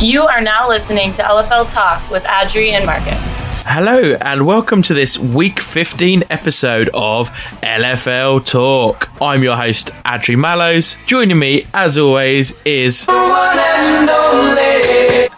You are now listening to LFL Talk with Adri and Marcus. Hello, and welcome to this week 15 episode of LFL Talk. I'm your host, Adri Mallows. Joining me, as always, is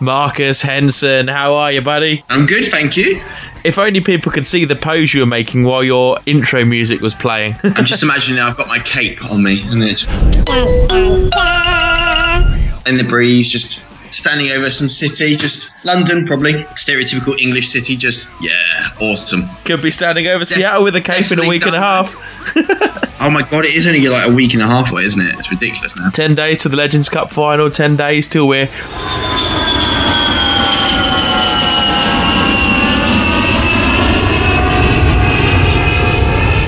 Marcus Henson. How are you, buddy? I'm good, thank you. If only people could see the pose you were making while your intro music was playing. I'm just imagining I've got my cape on me and it's in the breeze, just standing over some city, just London, probably stereotypical English city. Just yeah, awesome. Could be standing over Seattle with a cape in a week and a half. Oh my god, it is only like a week and a half away, isn't it? It's ridiculous now. 10 days to the Legends Cup final, 10 days till we're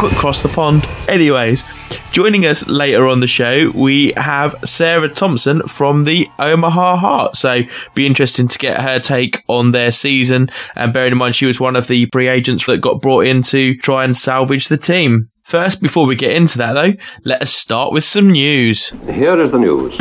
across the pond. Anyways, joining us later on the show, we have Sarah Thompson from the Omaha Heart. So, be interesting to get her take on their season. And bearing in mind, she was one of the free agents that got brought in to try and salvage the team. First, before we get into that though, let us start with some news. Here is the news.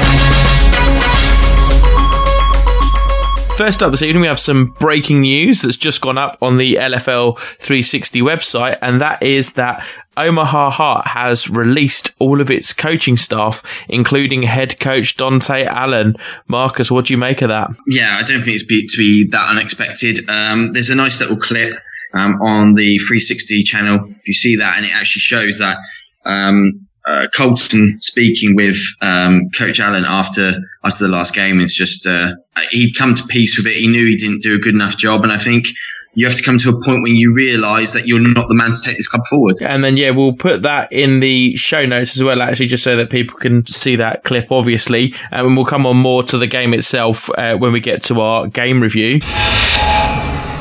First up this evening, we have some breaking news that's just gone up on the LFL 360 website, and that is that Omaha Heart has released all of its coaching staff, including head coach Dante Allen. Marcus, what do you make of that? Yeah, I don't think it's be, to be that unexpected. Um, there's a nice little clip um, on the 360 channel. If you see that, and it actually shows that um, uh, Colton speaking with um, Coach Allen after after the last game. It's just uh, he'd come to peace with it. He knew he didn't do a good enough job, and I think you have to come to a point when you realise that you're not the man to take this club forward. And then, yeah, we'll put that in the show notes as well, actually, just so that people can see that clip, obviously. And we'll come on more to the game itself uh, when we get to our game review.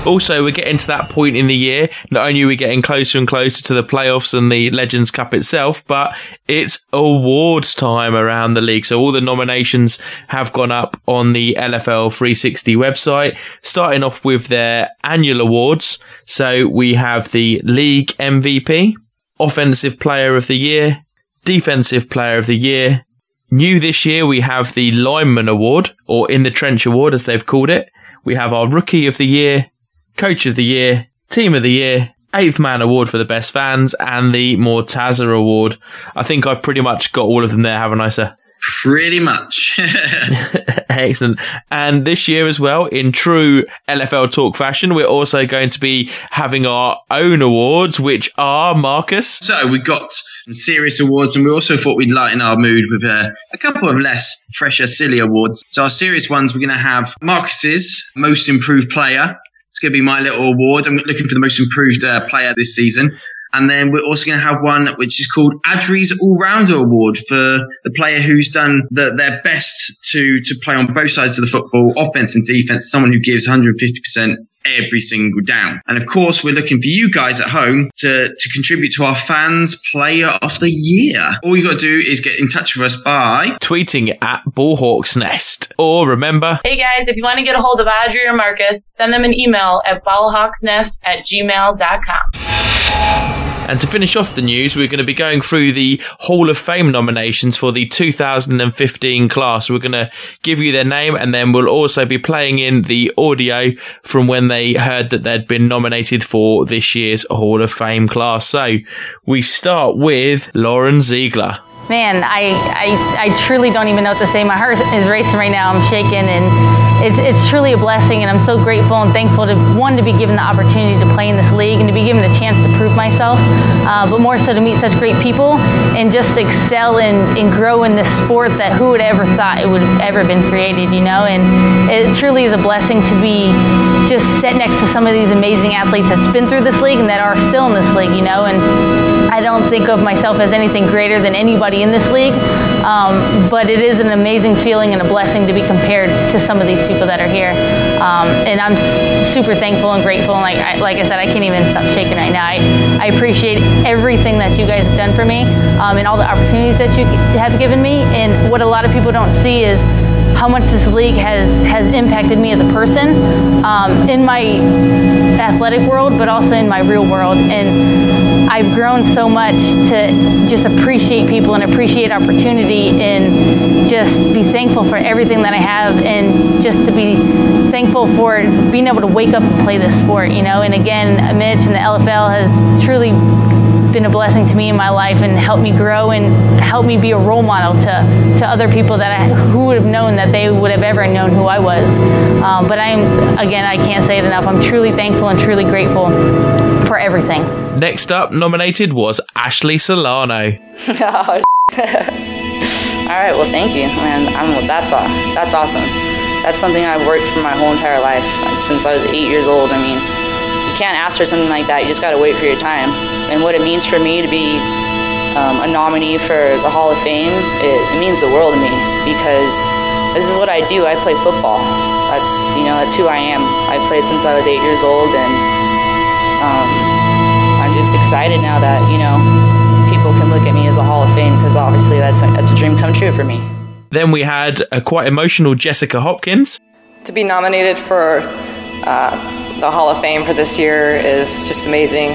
Also, we're getting to that point in the year. Not only are we getting closer and closer to the playoffs and the Legends Cup itself, but it's awards time around the league. So all the nominations have gone up on the LFL 360 website, starting off with their annual awards. So we have the league MVP, offensive player of the year, defensive player of the year. New this year, we have the lineman award or in the trench award, as they've called it. We have our rookie of the year, Coach of the Year, Team of the Year, Eighth Man Award for the Best Fans, and the Mortaza Award. I think I've pretty much got all of them there, haven't I, sir? Pretty much. Excellent. And this year as well, in true LFL talk fashion, we're also going to be having our own awards, which are Marcus. So we've got some serious awards, and we also thought we'd lighten our mood with a, a couple of less fresher, silly awards. So our serious ones, we're going to have Marcus's most improved player. It's going to be my little award. I'm looking for the most improved uh, player this season. And then we're also going to have one which is called Adri's All Rounder Award for the player who's done the, their best to, to play on both sides of the football, offense and defense, someone who gives 150% every single down. And of course, we're looking for you guys at home to, to contribute to our fans player of the year. All you got to do is get in touch with us by tweeting at Ballhawks Nest. Or remember, Hey guys, if you want to get a hold of Adri or Marcus, send them an email at ballhawksnest at gmail.com. And to finish off the news, we're going to be going through the Hall of Fame nominations for the 2015 class. We're going to give you their name and then we'll also be playing in the audio from when they heard that they'd been nominated for this year's Hall of Fame class. So we start with Lauren Ziegler. Man, I, I, I truly don't even know what to say. My heart is racing right now. I'm shaking, and it's, it's truly a blessing. And I'm so grateful and thankful to one to be given the opportunity to play in this league and to be given the chance to prove myself, uh, but more so to meet such great people and just excel and, and grow in this sport that who would ever thought it would have ever been created, you know? And it truly is a blessing to be just set next to some of these amazing athletes that's been through this league and that are still in this league, you know? And I don't think of myself as anything greater than anybody in this league, um, but it is an amazing feeling and a blessing to be compared to some of these people that are here. Um, and I'm super thankful and grateful. And like I, like I said, I can't even stop shaking right now. I, I appreciate everything that you guys have done for me um, and all the opportunities that you have given me. And what a lot of people don't see is how much this league has has impacted me as a person um, in my athletic world, but also in my real world. And I've grown so much to just appreciate people and appreciate opportunity and just be thankful for everything that I have and just to be thankful for being able to wake up and play this sport, you know. And again, Mitch and the LFL has truly been a blessing to me in my life and helped me grow and helped me be a role model to, to other people that I, who would have known that they would have ever known who I was. Um, but I'm, again, I can't say it enough. I'm truly thankful and truly grateful for everything. Next up, nominated was Ashley Solano. oh, all right, well, thank you, man. I'm, that's that's awesome. That's something I've worked for my whole entire life since I was eight years old. I mean, you can't ask for something like that. You just got to wait for your time. And what it means for me to be um, a nominee for the Hall of Fame, it, it means the world to me because this is what I do. I play football. That's you know that's who I am. I played since I was eight years old, and um, I'm just excited now that you know people can look at me as a Hall of Fame because obviously that's that's a dream come true for me. Then we had a quite emotional Jessica Hopkins. To be nominated for uh, the Hall of Fame for this year is just amazing.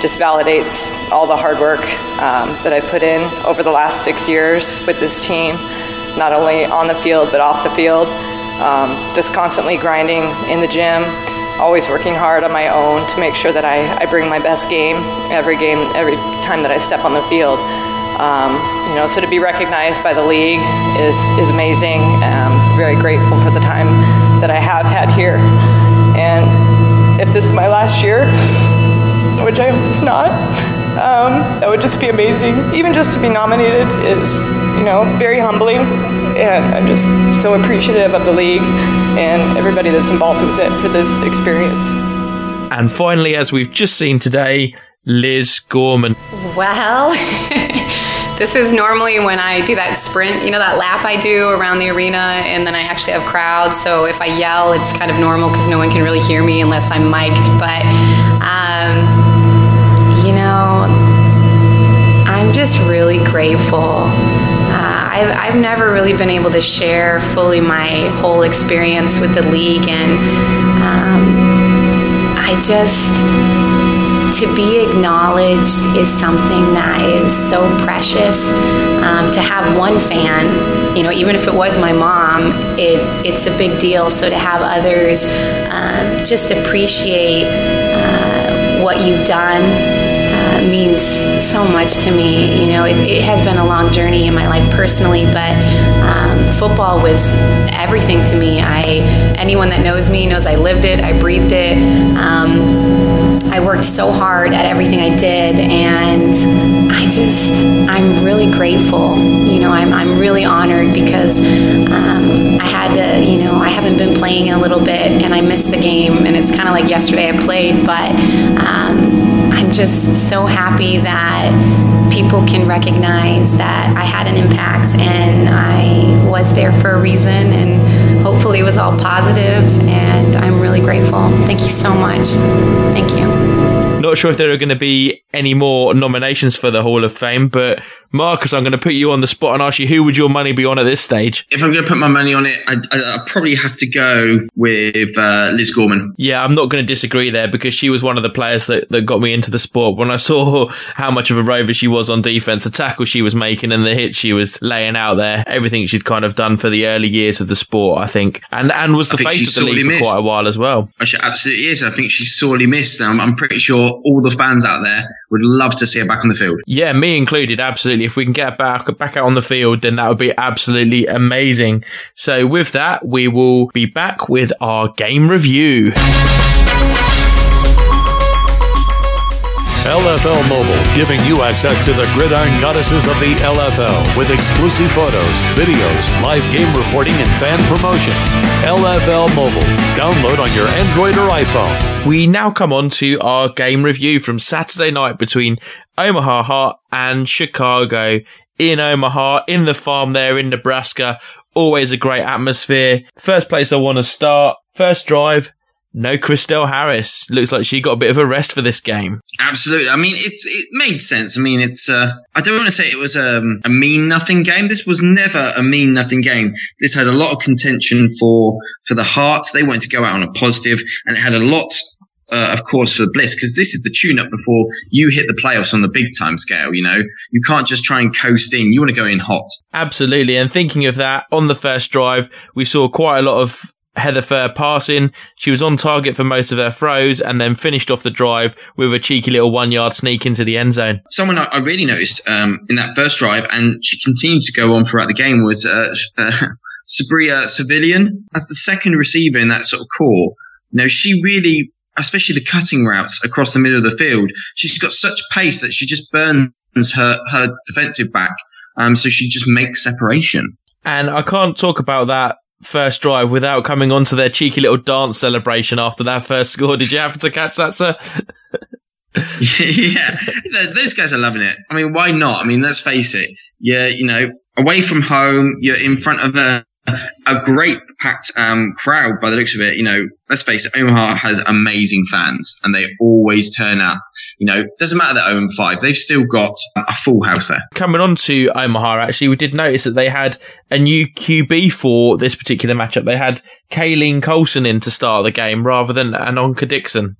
Just validates all the hard work um, that I put in over the last six years with this team, not only on the field but off the field. Um, just constantly grinding in the gym, always working hard on my own to make sure that I, I bring my best game every game, every time that I step on the field. Um, you know, so to be recognized by the league is is amazing. I'm very grateful for the time that I have had here. And if this is my last year, which I hope it's not, um, that would just be amazing. Even just to be nominated is, you know, very humbling. And I'm just so appreciative of the league and everybody that's involved with it for this experience. And finally, as we've just seen today, Liz Gorman. Well, this is normally when I do that sprint, you know, that lap I do around the arena, and then I actually have crowds. So if I yell, it's kind of normal because no one can really hear me unless I'm mic'd. But, um, you know, I'm just really grateful. Uh, I've, I've never really been able to share fully my whole experience with the league, and um, I just to be acknowledged is something that is so precious. Um, to have one fan, you know, even if it was my mom, it, it's a big deal. So to have others um, just appreciate uh, what you've done uh, means so much to me. You know, it, it, has been a long journey in my life personally, but um, football was everything to me. I anyone that knows me knows I lived it, I breathed it. Um, I worked so hard at everything I did, and I just, I'm really grateful. You know, I'm, I'm really honored because um, I had to, you know, I haven't been playing in a little bit and I missed the game, and it's kind of like yesterday I played, but um, I'm just so happy that people can recognize that I had an impact and I was there for a reason, and hopefully it was all positive, and I'm really grateful. Thank you so much. Thank you. Not sure if there are going to be any more nominations for the Hall of Fame, but Marcus, I'm going to put you on the spot and ask you who would your money be on at this stage? If I'm going to put my money on it, I, I, I probably have to go with uh, Liz Gorman. Yeah, I'm not going to disagree there because she was one of the players that, that got me into the sport. When I saw how much of a rover she was on defense, the tackle she was making and the hit she was laying out there, everything she'd kind of done for the early years of the sport, I think, and and was the face of the league for quite a while as well. She absolutely is. I think she's sorely missed. I'm, I'm pretty sure all the fans out there would love to see her back on the field. Yeah, me included, absolutely. If we can get back back out on the field, then that would be absolutely amazing. So with that, we will be back with our game review. LFL Mobile, giving you access to the gridiron goddesses of the LFL with exclusive photos, videos, live game reporting, and fan promotions. LFL Mobile. Download on your Android or iPhone. We now come on to our game review from Saturday night between Omaha Heart and Chicago in Omaha, in the farm there in Nebraska. Always a great atmosphere. First place I want to start. First drive, no Christelle Harris. Looks like she got a bit of a rest for this game. Absolutely. I mean, it's it made sense. I mean, it's uh, I don't want to say it was um, a mean nothing game. This was never a mean nothing game. This had a lot of contention for for the Hearts. They wanted to go out on a positive, and it had a lot. Uh, of course, for Bliss, because this is the tune up before you hit the playoffs on the big time scale. You know, you can't just try and coast in. You want to go in hot. Absolutely. And thinking of that, on the first drive, we saw quite a lot of Heather Furr passing. She was on target for most of her throws and then finished off the drive with a cheeky little one yard sneak into the end zone. Someone I, I really noticed um, in that first drive, and she continued to go on throughout the game, was uh, uh, Sabria Civilian as the second receiver in that sort of core. You know, she really, especially the cutting routes across the middle of the field, she's got such pace that she just burns her, her defensive back. Um, so she just makes separation. And I can't talk about that first drive without coming on to their cheeky little dance celebration after that first score. Did you happen to catch that, sir? yeah, those guys are loving it. I mean, why not? I mean, let's face it. Yeah, you know, away from home, you're in front of a a great packed um, crowd by the looks of it. You know, let's face it, Omaha has amazing fans and they always turn up. You know, doesn't matter that own five, they've still got a full house there. Coming on to Omaha, actually, we did notice that they had a new QB for this particular matchup. They had Kayleen Colson in to start the game rather than Anonka Dixon.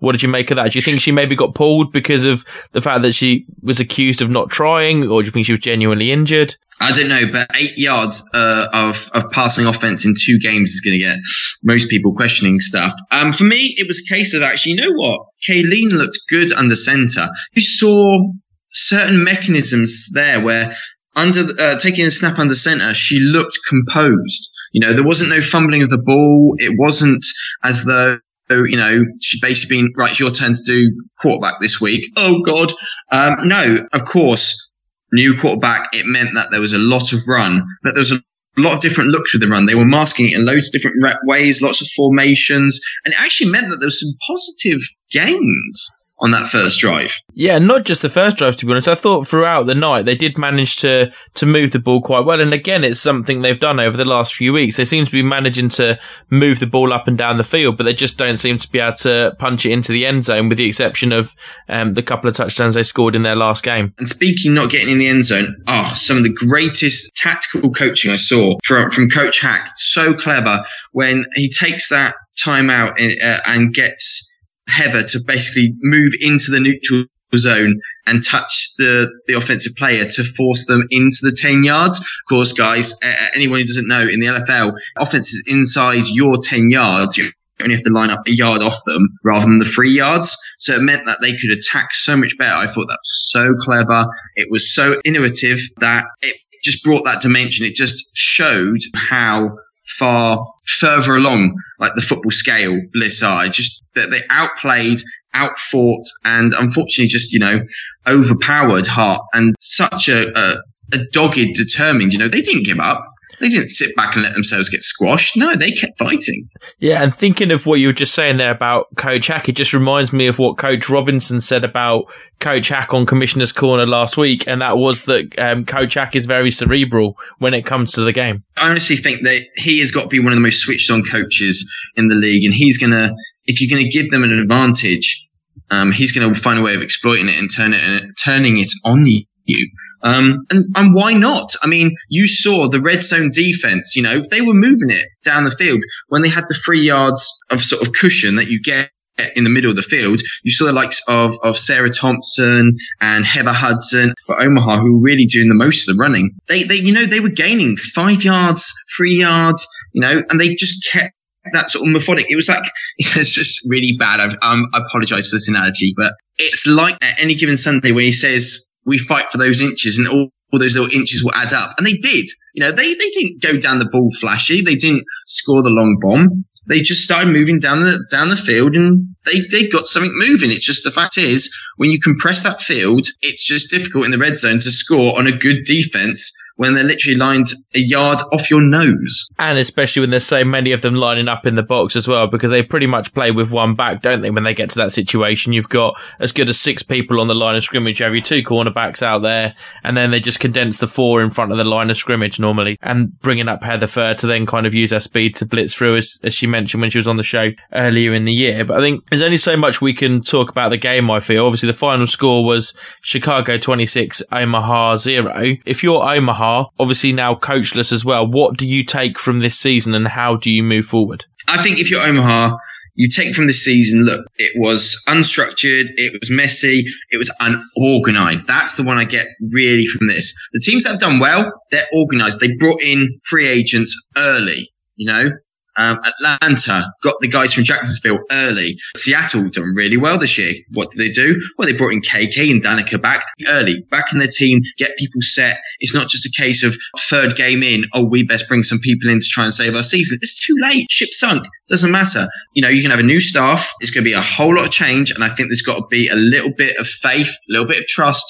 What did you make of that? Do you think she maybe got pulled because of the fact that she was accused of not trying, or do you think she was genuinely injured? I don't know, but eight yards uh, of of passing offense in two games is going to get most people questioning stuff. Um, for me, it was a case of actually, you know what? Kayleen looked good under center. You saw certain mechanisms there where under uh, taking a snap under center, she looked composed. You know, there wasn't no fumbling of the ball. It wasn't as though you know, she'd basically been, right, it's your turn to do quarterback this week. Oh, God. Um, no, of course, new quarterback, it meant that there was a lot of run, but there was a lot of different looks with the run. They were masking it in loads of different ways, lots of formations, and it actually meant that there was some positive gains on that first drive. Yeah, not just the first drive to be honest. I thought throughout the night they did manage to to move the ball quite well. And again, it's something they've done over the last few weeks. They seem to be managing to move the ball up and down the field, but they just don't seem to be able to punch it into the end zone, with the exception of um, the couple of touchdowns they scored in their last game. And speaking not getting in the end zone, oh, some of the greatest tactical coaching I saw from from Coach Hac. So clever when he takes that time out and, uh, and gets Heather to basically move into the neutral zone and touch the, the offensive player to force them into the 10 yards. Of course, guys, anyone who doesn't know, in the LFL, offense is inside your 10 yards. You only have to line up a yard off them rather than the three yards. So it meant that they could attack so much better. I thought that was so clever. It was so innovative that it just brought that dimension. It just showed how far further along, like the football scale, Bliss are. Just that they outplayed, outfought, and unfortunately just, you know, overpowered Heart and such a, a, a dogged, determined, you know, they didn't give up. They didn't sit back and let themselves get squashed. No, they kept fighting. Yeah, and thinking of what you were just saying there about Coach Hac, it just reminds me of what Coach Robinson said about Coach Hac on Commissioner's Corner last week, and that was that um, Coach Hac is very cerebral when it comes to the game. I honestly think that he has got to be one of the most switched on coaches in the league, and he's going to, if you're going to give them an advantage, um, he's going to find a way of exploiting it and turn it, and turning it on you. Um, and, and why not? I mean, you saw the red zone defense, you know, they were moving it down the field when they had the three yards of sort of cushion that you get in the middle of the field. You saw the likes of, of Sarah Thompson and Heather Hudson for Omaha who were really doing the most of the running. They, they, you know, they were gaining five yards, three yards, you know, and they just kept that sort of methodic. It was like, it's just really bad. I've, um, I apologize for this analogy, but it's like at any given Sunday where he says, we fight for those inches and all, all those little inches will add up. And they did. You know, they, they didn't go down the ball flashy. They didn't score the long bomb. They just started moving down the, down the field and they, they got something moving. It's just the fact is when you compress that field, it's just difficult in the red zone to score on a good defense when they're literally lined a yard off your nose. And especially when there's so many of them lining up in the box as well, because they pretty much play with one back, don't they? When they get to that situation, you've got as good as six people on the line of scrimmage. Your two cornerbacks out there, and then they just condense the four in front of the line of scrimmage normally, and bringing up Heather Furr to then kind of use her speed to blitz through, as, as she mentioned when she was on the show earlier in the year. But I think there's only so much we can talk about the game, I feel. Obviously, the final score was Chicago 26, Omaha 0. If you're Omaha, obviously now coachless as well. What do you take from this season and how do you move forward? I think if you're Omaha, you take from this season, look, it was unstructured, it was messy, it was unorganized. That's the one I get really from this. The teams that have done well, they're organized. They brought in free agents early, you know, Um, Atlanta got the guys from Jacksonville early. Seattle done really well this year. What did they do? Well, they brought in KK and Danica back early, back in their team, get people set. It's not just a case of third game in, oh, we best bring some people in to try and save our season. It's too late. Ship sunk. Doesn't matter. You know, you can have a new staff. It's going to be a whole lot of change. And I think there's got to be a little bit of faith, a little bit of trust.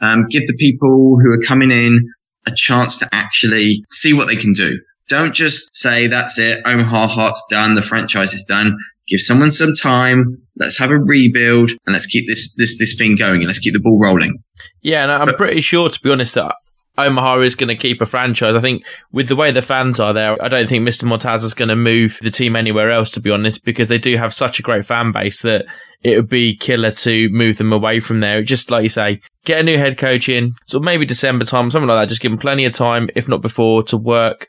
Um, give the people who are coming in a chance to actually see what they can do. Don't just say that's it. Omaha Heart's done. The franchise is done. Give someone some time. Let's have a rebuild and let's keep this this this thing going and let's keep the ball rolling. Yeah, and I'm But- pretty sure, to be honest, that Omaha is going to keep a franchise. I think with the way the fans are there, I don't think Mr. Mortaz is going to move the team anywhere else, to be honest, because they do have such a great fan base that it would be killer to move them away from there. Just like you say, get a new head coach in, so maybe December time, something like that. Just give them plenty of time, if not before, to work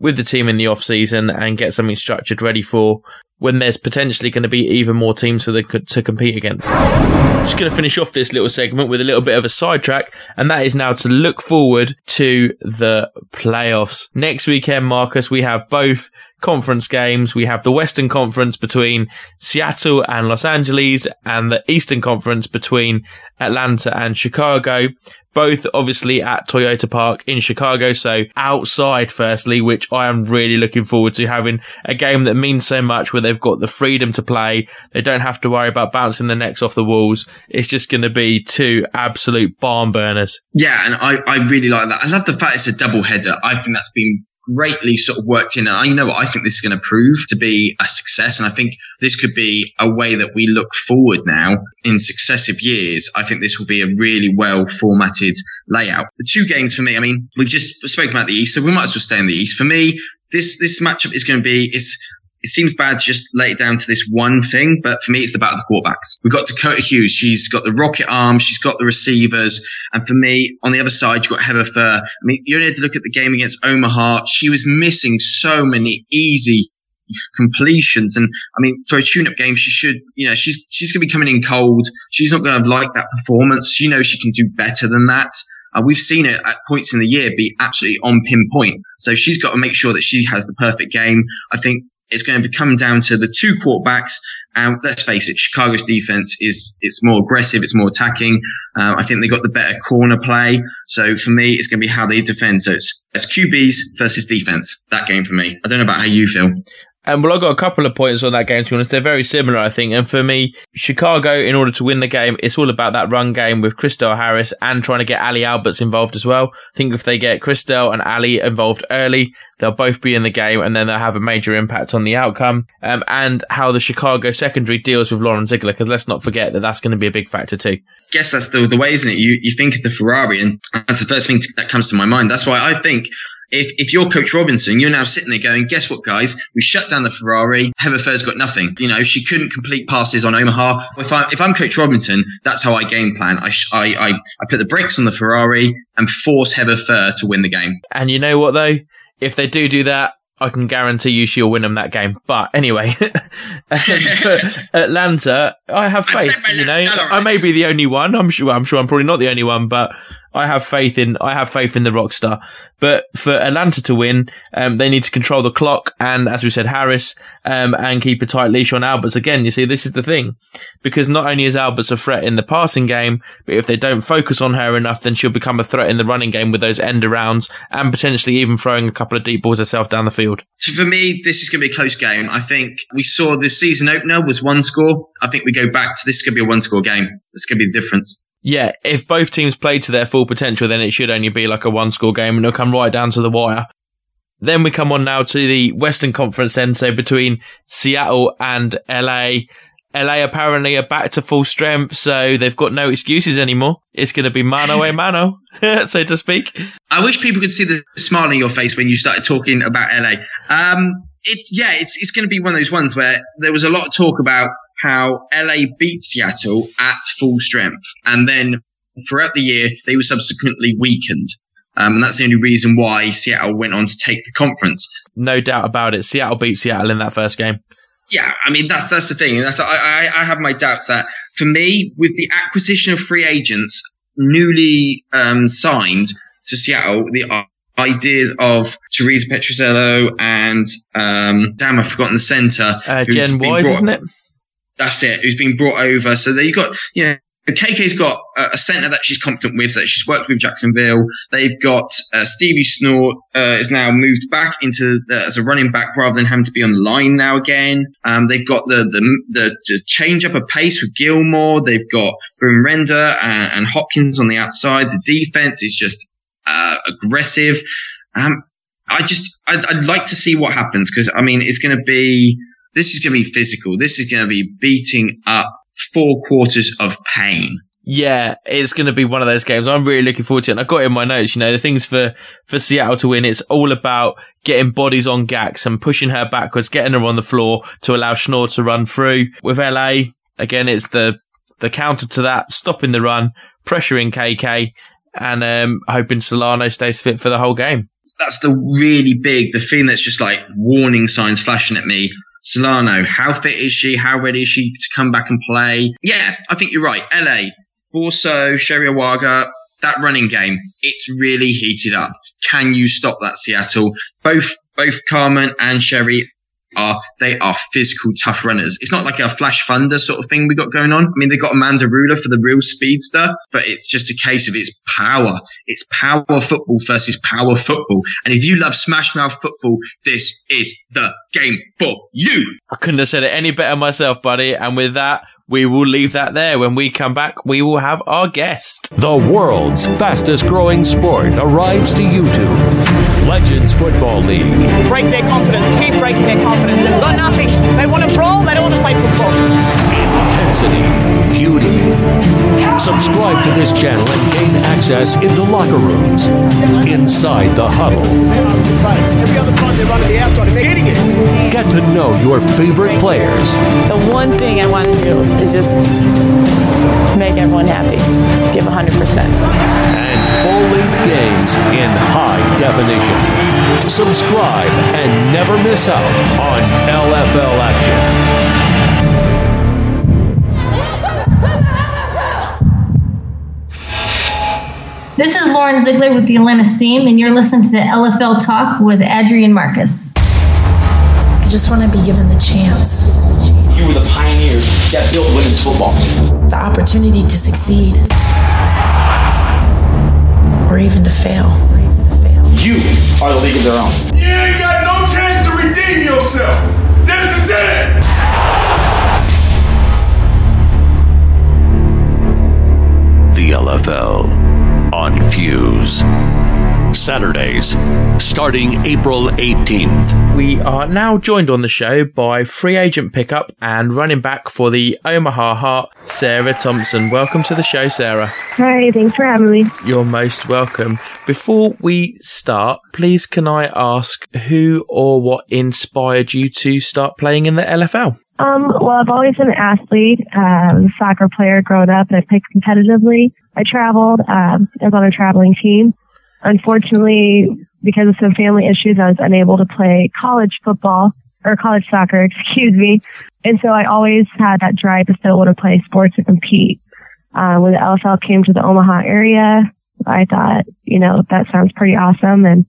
with the team in the off season and get something structured ready for when there's potentially going to be even more teams for the to compete against. Just going to finish off this little segment with a little bit of a sidetrack, and that is now to look forward to the playoffs. Next weekend, Marcus, we have both conference games. We have the Western Conference between Seattle and Los Angeles, and the Eastern Conference between Atlanta and Chicago. Both obviously at Toyota Park in Chicago, so outside firstly, which I am really looking forward to having a game that means so much where they've got the freedom to play. They don't have to worry about bouncing the necks off the walls. It's just going to be two absolute barn burners. Yeah, and I, I really like that. I love the fact it's a double header. I think that's been greatly sort of worked in. And I know I think this is going to prove to be a success. And I think this could be a way that we look forward now in successive years. I think this will be a really well formatted layout. The two games for me, I mean, we've just spoken about the East, so we might as well stay in the East. For me, this, this matchup is going to be, it's, it seems bad to just lay it down to this one thing, but for me, it's the battle of the quarterbacks. We've got Dakota Hughes. She's got the rocket arm. She's got the receivers. And for me, on the other side, you've got Heather Furr. I mean, you only had to look at the game against Omaha. She was missing so many easy completions. And I mean, for a tune-up game, she should, you know, she's, she's going to be coming in cold. She's not going to like that performance. She knows she can do better than that. Uh, we've seen it at points in the year be absolutely on pinpoint. So she's got to make sure that she has the perfect game. I think it's going to coming down to the two quarterbacks. And let's face it, Chicago's defense is it's more aggressive, it's more attacking. Um, I think they got the better corner play. So for me, it's going to be how they defend. So it's, it's QBs versus defense. That game for me. I don't know about how you feel. And well, I've got a couple of points on that game, to be honest. They're very similar, I think. And for me, Chicago, in order to win the game, it's all about that run game with Christelle Harris and trying to get Alli Alberts involved as well. I think if they get Christelle and Alli involved early, they'll both be in the game and then they'll have a major impact on the outcome. Um, and how the Chicago secondary deals with Lauren Ziegler, because let's not forget that that's going to be a big factor too. I guess that's the, the way, isn't it? You, you think of the Ferrari and that's the first thing that comes to my mind. That's why I think if, if you're Coach Robinson, you're now sitting there going, guess what, guys? We shut down the Ferrari. Heather Furr's got nothing. You know, she couldn't complete passes on Omaha. If, I, if I'm Coach Robinson, that's how I game plan. I, sh- I, I, I put the brakes on the Ferrari and force Heather Furr to win the game. And you know what though? If they do do that, I can guarantee you she'll win them that game. But anyway, um, Atlanta, I have faith. You know, I may be the only one. I'm sure. I'm sure I'm probably not the only one, but I have faith in. I have faith in the rock star. But for Atlanta to win, um, they need to control the clock, and as we said, Harris, um, and keep a tight leash on Alberts. Again, you see, this is the thing, because not only is Alberts a threat in the passing game, but if they don't focus on her enough, then she'll become a threat in the running game with those end arounds and potentially even throwing a couple of deep balls herself down the field. So for me, this is going to be a close game. I think we saw the season opener was one score. I think we go back to this is going to be a one score game. Is going to be the difference. Yeah, if both teams play to their full potential, then it should only be like a one score game and it'll come right down to the wire. Then we come on now to the Western Conference then, so between Seattle and LA. LA apparently are back to full strength, so they've got no excuses anymore. It's going to be mano a mano, so to speak. I wish people could see the smile on your face when you started talking about LA. Um, it's yeah, it's it's going to be one of those ones where there was a lot of talk about how LA beat Seattle at full strength, and then throughout the year they were subsequently weakened. Um, and that's the only reason why Seattle went on to take the conference. No doubt about it. Seattle beat Seattle in that first game. Yeah, I mean that's that's the thing. That's I, I I have my doubts that for me with the acquisition of free agents newly um, signed to Seattle, the ideas of Teresa Petrozello and um, damn, I've forgotten the centre. Uh, Jen Wise, isn't it? That's it. Who's been brought over? So there you got you know KK's got a, centre that she's competent with, that she's worked with Jacksonville. They've got uh, Stevie Schnoor uh, is now moved back into the, as a running back rather than having to be on the line now again. Um, they've got the, the, the the change up of pace with Gilmore. They've got Brunrender and, and, Hopkins on the outside. The defense is just uh, aggressive. Um, I just I'd, I'd like to see what happens because I mean it's going to be this is going to be physical. This is going to be beating up four quarters of pain. Yeah, it's going to be one of those games. I'm really looking forward to it. And I got in my notes, you know, the things for, for Seattle to win, it's all about getting bodies on Gax and pushing her backwards, getting her on the floor to allow Schnorr to run through. With LA, again, it's the, the counter to that, stopping the run, pressuring KK and, um, hoping Solano stays fit for the whole game. That's the really big, the thing that's just like warning signs flashing at me Solano, how fit is she? How ready is she to come back and play? Yeah, I think you're right. LA, Borso, Sherry Awaga, that running game, it's really heated up. Can you stop that, Seattle? Both, both Carmen and Sherry are they are physical, tough runners. It's not like a flash thunder sort of thing we got going on. I mean, they got Amanda Rula for the real speedster, but it's just a case of it's power. It's power football versus power football. And if you love smash mouth football, this is the game for you. I couldn't have said it any better myself, buddy. And with that, we will leave that there. When we come back, we will have our guest. The world's fastest growing sport arrives to YouTube. Legends Football League. Break their confidence. Keep breaking their confidence. They've got nothing. They want to brawl. They don't want to play football intensity, beauty. Subscribe to this channel and gain access into locker rooms, inside the huddle. Every other time they run to the outside and they're hitting it. Get to know your favorite players. The one thing I want to do is just make everyone happy, give 100%. And full length games in high definition. Subscribe and never miss out on LFL action. This is Lauren Ziegler with the Atlanta Steam, and you're listening to the LFL Talk with Adrian Marcus. I just want to be given the chance. You were the pioneers that built women's football. The opportunity to succeed, or even to fail. You are the league of their own. You ain't got no chance to redeem yourself. This is it. The LFL on Fuse. Saturdays, starting April 18th. We are now joined on the show by free agent pickup and running back for the Omaha Heart, Sarah Thompson. Welcome to the show, Sarah. Hi, thanks for having me. You're most welcome. Before we start, please can I ask who or what inspired you to start playing in the LFL? Um, well, I've always been an athlete, um, soccer player growing up, and I played competitively. I traveled. Um, I was on a traveling team. Unfortunately, because of some family issues, I was unable to play college football or college soccer, excuse me. And so I always had that drive to still want to play sports and compete. Uh, when the LFL came to the Omaha area, I thought, you know, that sounds pretty awesome. And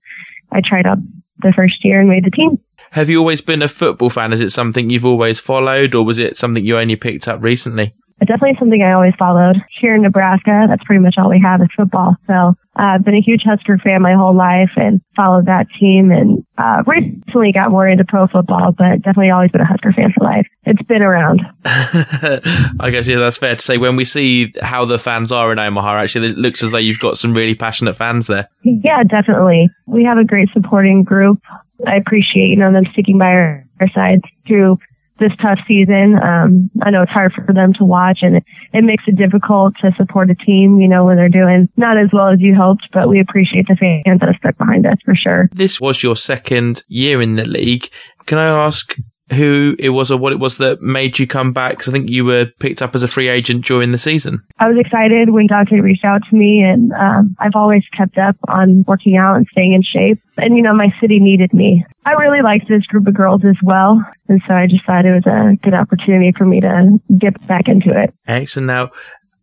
I tried out the first year and made the team. Have you always been a football fan? Is it something you've always followed or was it something you only picked up recently? It's definitely something I always followed. Here in Nebraska, that's pretty much all we have is football. So uh, I've been a huge Husker fan my whole life and followed that team and uh, recently got more into pro football, but definitely always been a Husker fan for life. It's been around. I guess, yeah, that's fair to say. When we see how the fans are in Omaha, actually, it looks as though you've got some really passionate fans there. Yeah, definitely. We have a great supporting group. I appreciate, you know, them sticking by our, our side through this tough season. Um, I know it's hard for them to watch and it, it makes it difficult to support a team, you know, when they're doing not as well as you hoped, but we appreciate the fans that have stuck behind us for sure. This was your second year in the league. Can I ask who it was or what it was that made you come back? Because I think you were picked up as a free agent during the season. I was excited when Dante reached out to me, and um, I've always kept up on working out and staying in shape. And, you know, my city needed me. I really liked this group of girls as well. And so I just thought it was a good opportunity for me to get back into it. Excellent. Now,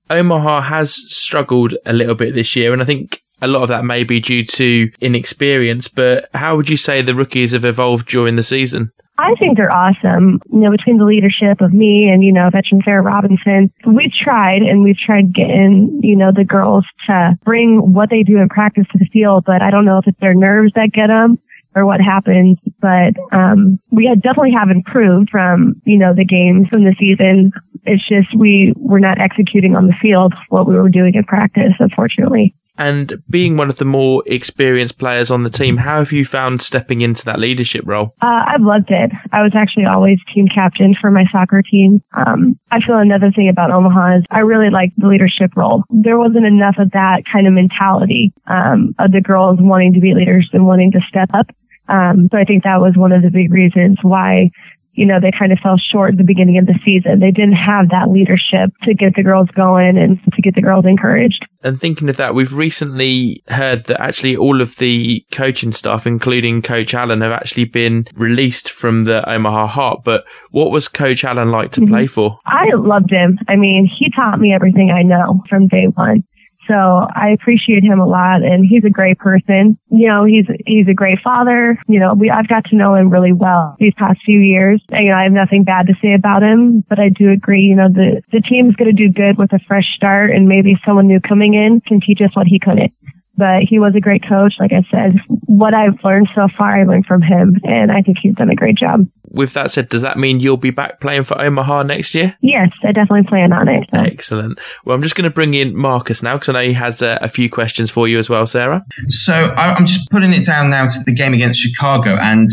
Omaha has struggled a little bit this year, and I think a lot of that may be due to inexperience, but how would you say the rookies have evolved during the season? I think they're awesome. You know, between the leadership of me and, you know, veteran Sarah Robinson, we've tried and we've tried getting, you know, the girls to bring what they do in practice to the field, but I don't know if it's their nerves that get them or what happens, but um, we definitely have improved from you know the games from the season. It's just we were not executing on the field what we were doing in practice, unfortunately. And being one of the more experienced players on the team, how have you found stepping into that leadership role? Uh, I've loved it. I was actually always team captain for my soccer team. Um, I feel another thing about Omaha is I really like the leadership role. There wasn't enough of that kind of mentality um, of the girls wanting to be leaders and wanting to step up. Um, so I think that was one of the big reasons why you know, they kind of fell short at the beginning of the season. They didn't have that leadership to get the girls going and to get the girls encouraged. And thinking of that, we've recently heard that actually all of the coaching staff, including Coach Allen, have actually been released from the Omaha Heart. But what was Coach Allen like to mm-hmm. play for? I loved him. I mean, he taught me everything I know from day one. So I appreciate him a lot and he's a great person. You know, he's, he's a great father. You know, we, I've got to know him really well these past few years. And, you know, I have nothing bad to say about him, but I do agree, you know, the, the team's going to do good with a fresh start and maybe someone new coming in can teach us what he couldn't but he was a great coach. Like I said, what I've learned so far, I learned from him, and I think he's done a great job with that said, does that mean you'll be back playing for Omaha next year? Yes, I definitely plan on it. So. Excellent. Well, I'm just going to bring in Marcus now because I know he has a, a, few questions for you as well, Sarah. So I'm just putting it down now to the game against Chicago, and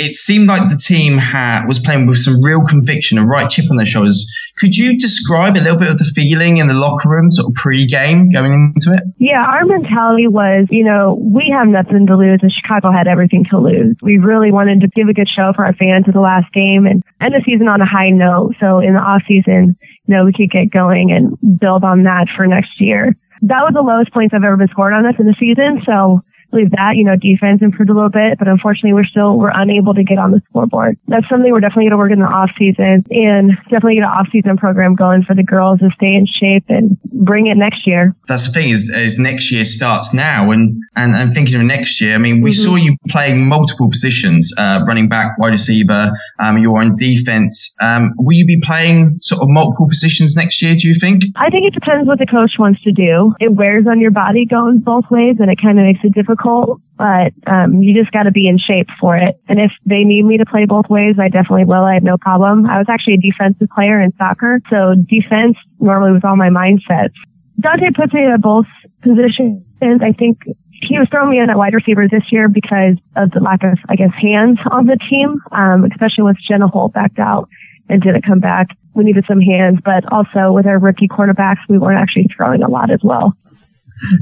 it seemed like the team had, was playing with some real conviction, a right chip on their shoulders. Could you describe a little bit of the feeling in the locker room, sort of pre-game going into it? Yeah, our mentality was, you know, we have nothing to lose, and Chicago had everything to lose. We really wanted to give a good show for our fans at the last game and end the season on a high note. So in the off season, you know, we could get going and build on that for next year. That was the lowest points I've ever been scored on us in the season. So believe that, you know, defense improved a little bit, but unfortunately we're still, we're unable to get on the scoreboard. That's something we're definitely going to work in the off season and definitely get an off season program going for the girls to stay in shape and bring it next year. That's the thing is, is next year starts now and, and, and thinking of next year, I mean, we mm-hmm. saw you playing multiple positions, uh, running back, wide receiver, um, you're on defense. Um, will you be playing sort of multiple positions next year, do you think? I think it depends what the coach wants to do. It wears on your body going both ways and it kind of makes it difficult difficult, but um, you just got to be in shape for it. And if they need me to play both ways, I definitely will. I have no problem. I was actually a defensive player in soccer, so defense normally was all my mindsets. Dante puts me at both positions. I think he was throwing me in at wide receiver this year because of the lack of, I guess, hands on the team, um, especially with Jenna Holt backed out and didn't come back. We needed some hands, but also with our rookie quarterbacks, we weren't actually throwing a lot as well.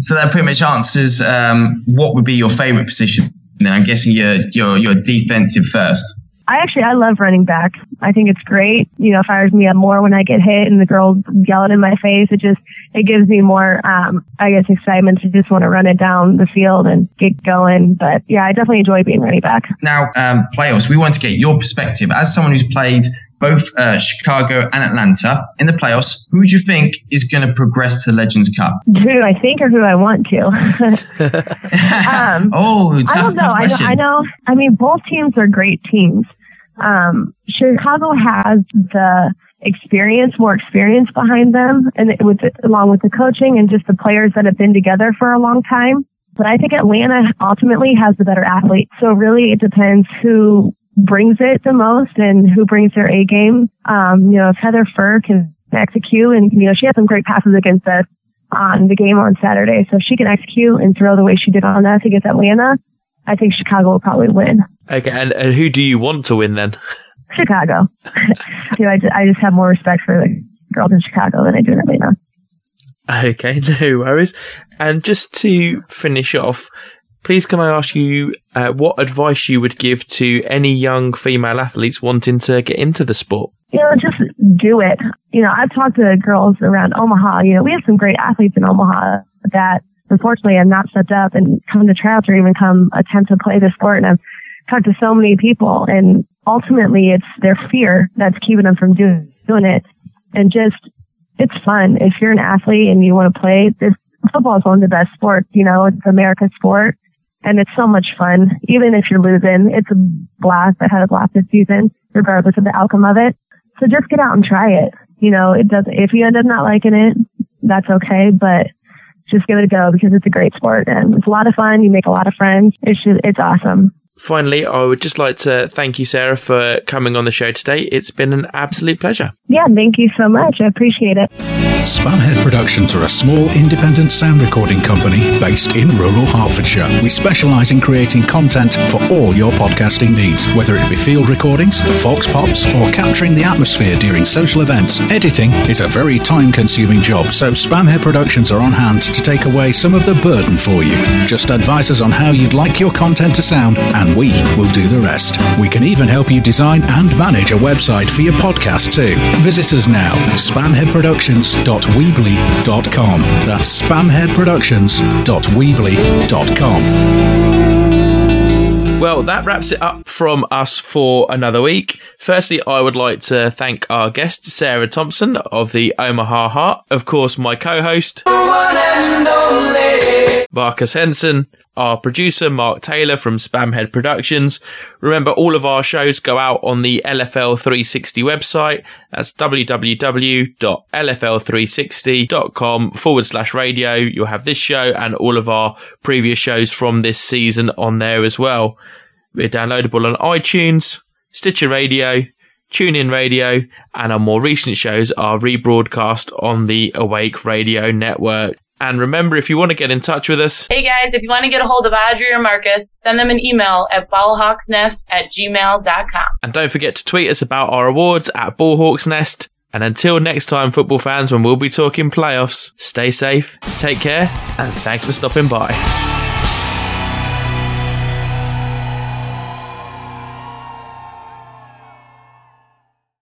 So that pretty much answers um, what would be your favourite position. Then I'm guessing you're, you're, you're defensive first. I actually, I love running back. I think it's great. You know, fires me up more when I get hit and the girls yelling in my face. It just, it gives me more, um, I guess, excitement to just want to run it down the field and get going. But yeah, I definitely enjoy being running back. Now, um, playoffs, we want to get your perspective as someone who's played both uh, Chicago and Atlanta in the playoffs. Who do you think is going to progress to the Legends Cup? Who I think or who I want to? um, oh, tough, I don't know. I know. I know. I mean, both teams are great teams. Um, Chicago has the experience, more experience behind them, and with along with the coaching and just the players that have been together for a long time. But I think Atlanta ultimately has the better athlete. So really, it depends who brings it the most and who brings their A game. Um, you know, if Heather Furr can execute and, you know, she had some great passes against us on the game on Saturday. So if she can execute and throw the way she did on us against Atlanta, I think Chicago will probably win. Okay. And, and who do you want to win then? Chicago. you know, I, I just have more respect for the girls in Chicago than I do in Atlanta. Okay, no worries. And just to finish off, please can I ask you uh, what advice you would give to any young female athletes wanting to get into the sport? You know, just do it. You know, I've talked to girls around Omaha. You know, we have some great athletes in Omaha that unfortunately have not stepped up and come to tryouts or even come attempt to play the sport. And I've talked to so many people and ultimately it's their fear that's keeping them from doing, doing it. And just, it's fun. If you're an athlete and you want to play, this football is one of the best sports. You know, it's America's sport, and it's so much fun. Even if you're losing, it's a blast. I had a blast this season, regardless of the outcome of it. So just get out and try it. You know, it does. If you end up not liking it, that's okay. But just give it a go because it's a great sport and it's a lot of fun. You make a lot of friends. It's just, it's awesome. Finally, I would just like to thank you, Sarah, for coming on the show today. It's been an absolute pleasure. Yeah, thank you so much. I appreciate it. Spamhead Productions are a small independent sound recording company based in rural Hertfordshire. We specialise in creating content for all your podcasting needs, whether it be field recordings, Vox Pops, or capturing the atmosphere during social events. Editing is a very time consuming job, so Spamhead Productions are on hand to take away some of the burden for you. Just advise us on how you'd like your content to sound, and we will do the rest. We can even help you design and manage a website for your podcast too. Visit us now, spamheadproductions.weebly.com. That's spamheadproductions.weebly.com. Well, that wraps it up from us for another week. Firstly, I would like to thank our guest, Sarah Thompson of the Omaha Heart. Of course, my co-host, Marcus Henson, our producer, Mark Taylor from Spamhead Productions. Remember, all of our shows go out on the LFL 360 website. That's www.lfl360.com forward slash radio. You'll have this show and all of our previous shows from this season on there as well. We're downloadable on iTunes, Stitcher Radio, TuneIn Radio, and our more recent shows are rebroadcast on the Awake Radio Network. And remember, if you want to get in touch with us, Hey guys, if you want to get a hold of Adri or Marcus, send them an email at ballhawksnest at gmail.com. and don't forget to tweet us about our awards at ballhawksnest. And until next time, football fans, when we'll be talking playoffs, stay safe, take care, and thanks for stopping by.